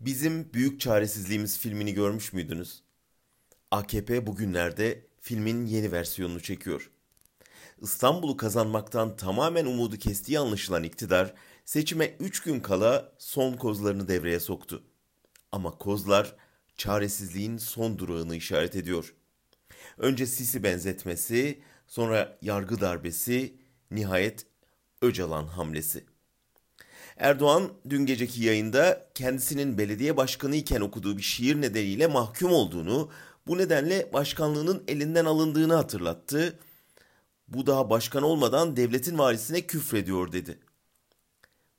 Bizim Büyük Çaresizliğimiz filmini görmüş müydünüz? AKP bugünlerde filmin yeni versiyonunu çekiyor. İstanbul'u kazanmaktan tamamen umudu kestiği anlaşılan iktidar seçime 3 gün kala son kozlarını devreye soktu. Ama kozlar çaresizliğin son durağını işaret ediyor. Önce Sisi benzetmesi, sonra yargı darbesi, nihayet Öcalan hamlesi. Erdoğan dün geceki yayında kendisinin belediye başkanı iken okuduğu bir şiir nedeniyle mahkum olduğunu, bu nedenle başkanlığının elinden alındığını hatırlattı. Bu daha başkan olmadan devletin varisine küfrediyor dedi.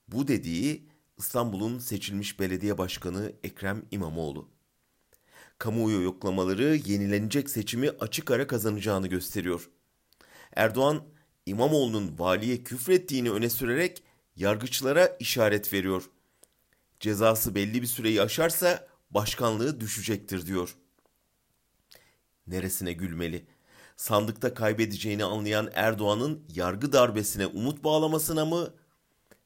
Bu dediği İstanbul'un seçilmiş belediye başkanı Ekrem İmamoğlu. Kamuoyu yoklamaları yenilenecek seçimi açık ara kazanacağını gösteriyor. Erdoğan, İmamoğlu'nun valiye küfrettiğini öne sürerek yargıçlara işaret veriyor. Cezası belli bir süreyi aşarsa başkanlığı düşecektir diyor. Neresine gülmeli? Sandıkta kaybedeceğini anlayan Erdoğan'ın yargı darbesine umut bağlamasına mı?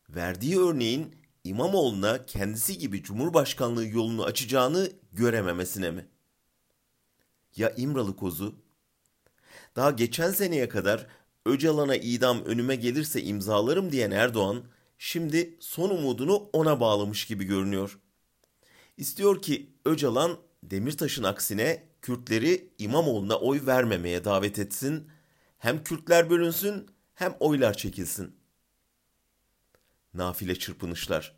Verdiği örneğin İmamoğlu'na kendisi gibi Cumhurbaşkanlığı yolunu açacağını görememesine mi? Ya İmralı kozu? Daha geçen seneye kadar Öcalan'a idam önüme gelirse imzalarım diyen Erdoğan, şimdi son umudunu ona bağlamış gibi görünüyor. İstiyor ki Öcalan Demirtaş'ın aksine Kürtleri İmamoğlu'na oy vermemeye davet etsin. Hem Kürtler bölünsün hem oylar çekilsin. Nafile çırpınışlar.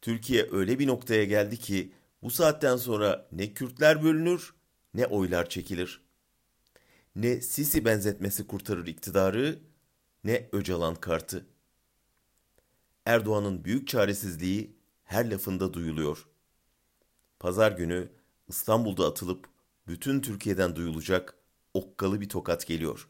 Türkiye öyle bir noktaya geldi ki bu saatten sonra ne Kürtler bölünür ne oylar çekilir. Ne Sisi benzetmesi kurtarır iktidarı ne Öcalan kartı. Erdoğan'ın büyük çaresizliği her lafında duyuluyor. Pazar günü İstanbul'da atılıp bütün Türkiye'den duyulacak okkalı bir tokat geliyor.